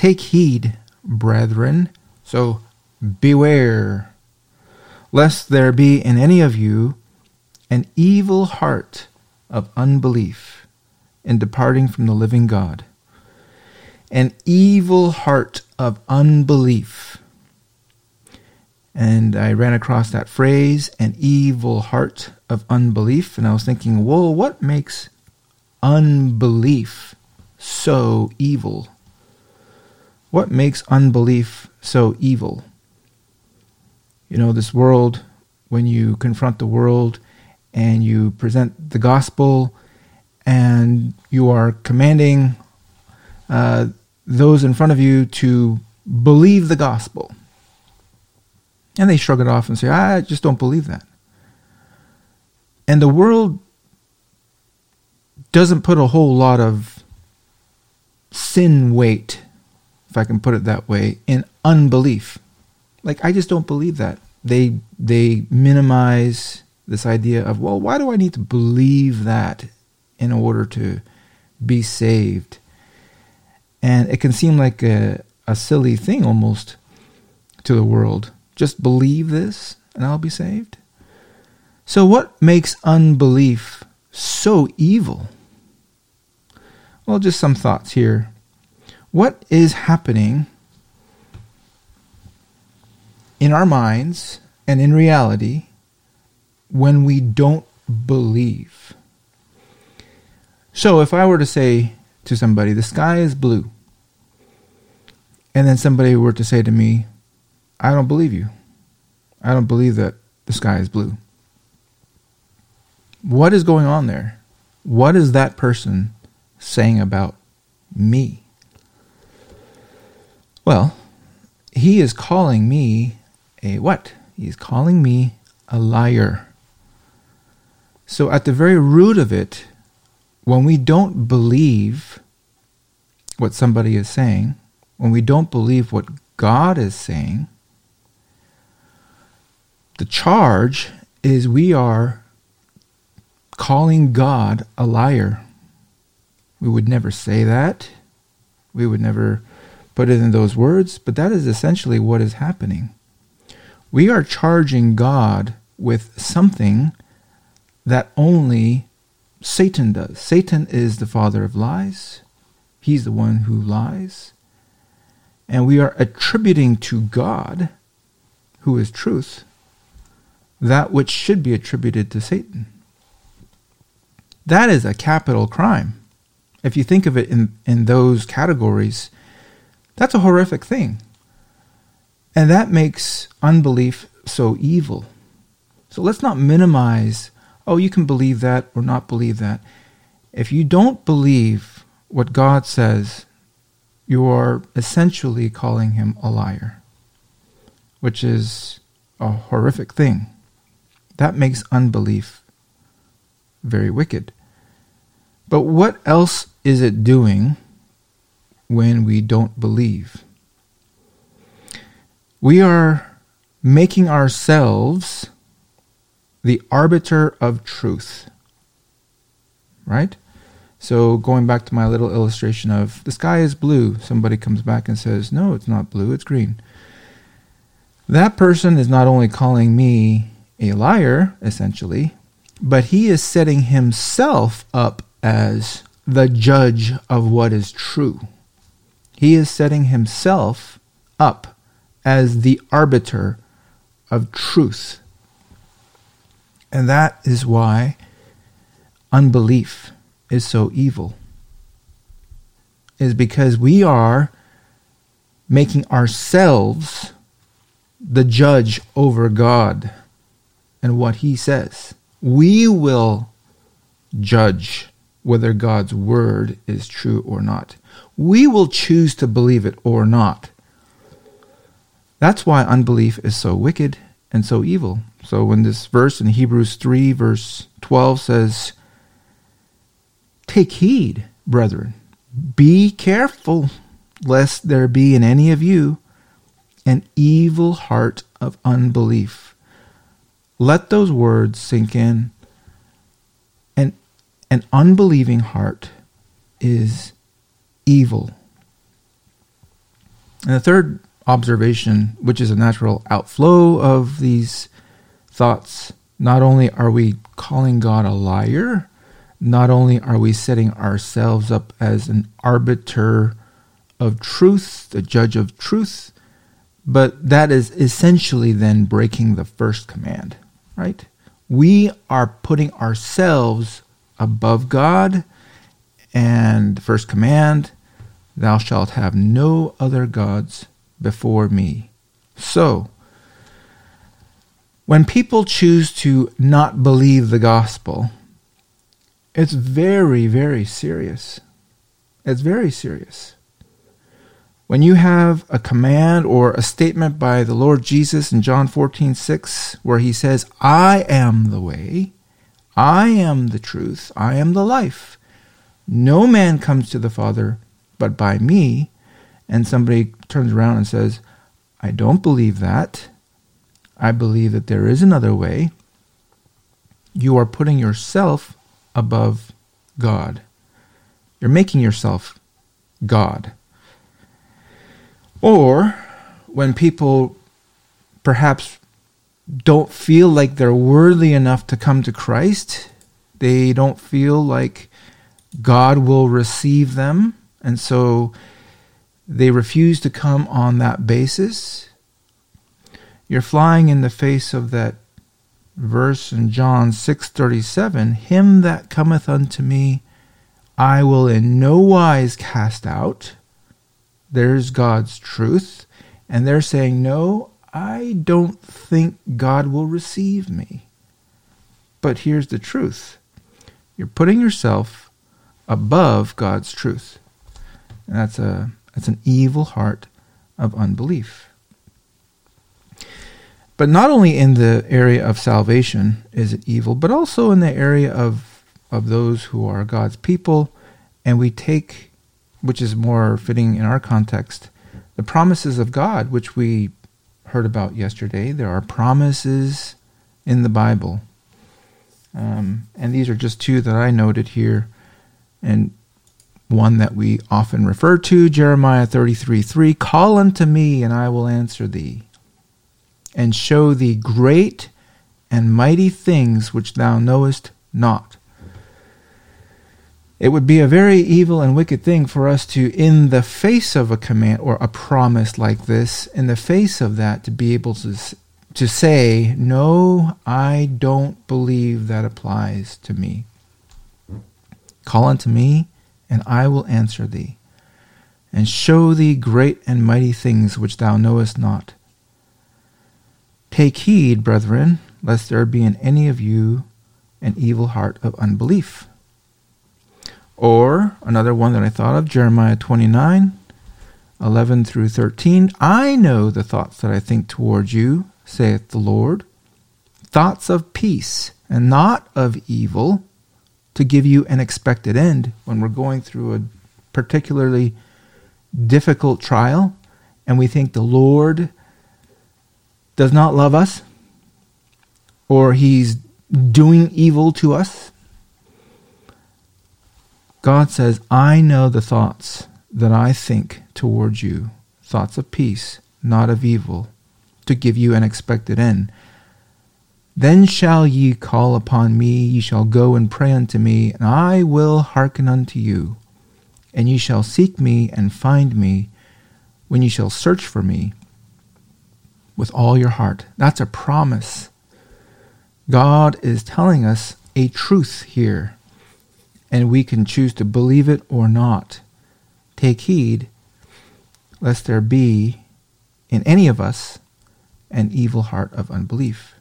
Take heed, brethren. So beware, lest there be in any of you an evil heart of unbelief in departing from the living God. An evil heart of unbelief. And I ran across that phrase, an evil heart of unbelief, and I was thinking, whoa, what makes unbelief so evil? What makes unbelief so evil? You know, this world, when you confront the world and you present the gospel and you are commanding uh, those in front of you to believe the gospel. And they shrug it off and say, I just don't believe that. And the world doesn't put a whole lot of sin weight, if I can put it that way, in unbelief. Like I just don't believe that. They they minimize this idea of, well, why do I need to believe that in order to be saved? And it can seem like a, a silly thing almost to the world. Just believe this and I'll be saved. So, what makes unbelief so evil? Well, just some thoughts here. What is happening in our minds and in reality when we don't believe? So, if I were to say to somebody, the sky is blue, and then somebody were to say to me, I don't believe you. I don't believe that the sky is blue. What is going on there? What is that person saying about me? Well, he is calling me a what? He's calling me a liar. So, at the very root of it, when we don't believe what somebody is saying, when we don't believe what God is saying, the charge is we are calling God a liar. We would never say that. We would never put it in those words, but that is essentially what is happening. We are charging God with something that only Satan does. Satan is the father of lies. He's the one who lies. And we are attributing to God, who is truth, that which should be attributed to Satan. That is a capital crime. If you think of it in, in those categories, that's a horrific thing. And that makes unbelief so evil. So let's not minimize, oh, you can believe that or not believe that. If you don't believe what God says, you are essentially calling him a liar, which is a horrific thing. That makes unbelief very wicked. But what else is it doing when we don't believe? We are making ourselves the arbiter of truth. Right? So, going back to my little illustration of the sky is blue, somebody comes back and says, No, it's not blue, it's green. That person is not only calling me a liar, essentially, but he is setting himself up as the judge of what is true. He is setting himself up as the arbiter of truth. And that is why unbelief is so evil. Is because we are making ourselves the judge over God and what he says. We will judge whether God's word is true or not. We will choose to believe it or not. That's why unbelief is so wicked and so evil. So when this verse in Hebrews 3, verse 12 says, Take heed, brethren, be careful, lest there be in any of you an evil heart of unbelief let those words sink in. An unbelieving heart is evil. And the third observation, which is a natural outflow of these thoughts, not only are we calling God a liar, not only are we setting ourselves up as an arbiter of truth, the judge of truth, but that is essentially then breaking the first command, right? We are putting ourselves above God and the first command, thou shalt have no other gods before me. So, when people choose to not believe the gospel, it's very, very serious. It's very serious. When you have a command or a statement by the Lord Jesus in John 14, 6, where he says, I am the way, I am the truth, I am the life. No man comes to the Father but by me. And somebody turns around and says, I don't believe that. I believe that there is another way. You are putting yourself above God. You're making yourself God. Or when people perhaps don't feel like they're worthy enough to come to Christ, they don't feel like God will receive them, and so they refuse to come on that basis. You're flying in the face of that verse in John 6:37, him that cometh unto me I will in no wise cast out. There's God's truth, and they're saying, "No, I don't think God will receive me." But here's the truth. You're putting yourself above God's truth. And that's a that's an evil heart of unbelief. But not only in the area of salvation is it evil, but also in the area of, of those who are God's people. And we take, which is more fitting in our context, the promises of God, which we heard about yesterday. There are promises in the Bible. Um, and these are just two that I noted here. And one that we often refer to, Jeremiah 33 3 Call unto me, and I will answer thee and show thee great and mighty things which thou knowest not. It would be a very evil and wicked thing for us to, in the face of a command or a promise like this, in the face of that, to be able to, to say, No, I don't believe that applies to me. Call unto me, and I will answer thee, and show thee great and mighty things which thou knowest not. Take heed, brethren, lest there be in any of you an evil heart of unbelief. Or another one that I thought of, Jeremiah 29, 11 through 13. I know the thoughts that I think towards you, saith the Lord, thoughts of peace and not of evil, to give you an expected end. When we're going through a particularly difficult trial and we think the Lord does not love us or he's doing evil to us. God says, I know the thoughts that I think towards you, thoughts of peace, not of evil, to give you an expected end. Then shall ye call upon me, ye shall go and pray unto me, and I will hearken unto you. And ye shall seek me and find me, when ye shall search for me with all your heart. That's a promise. God is telling us a truth here, and we can choose to believe it or not. Take heed lest there be in any of us an evil heart of unbelief.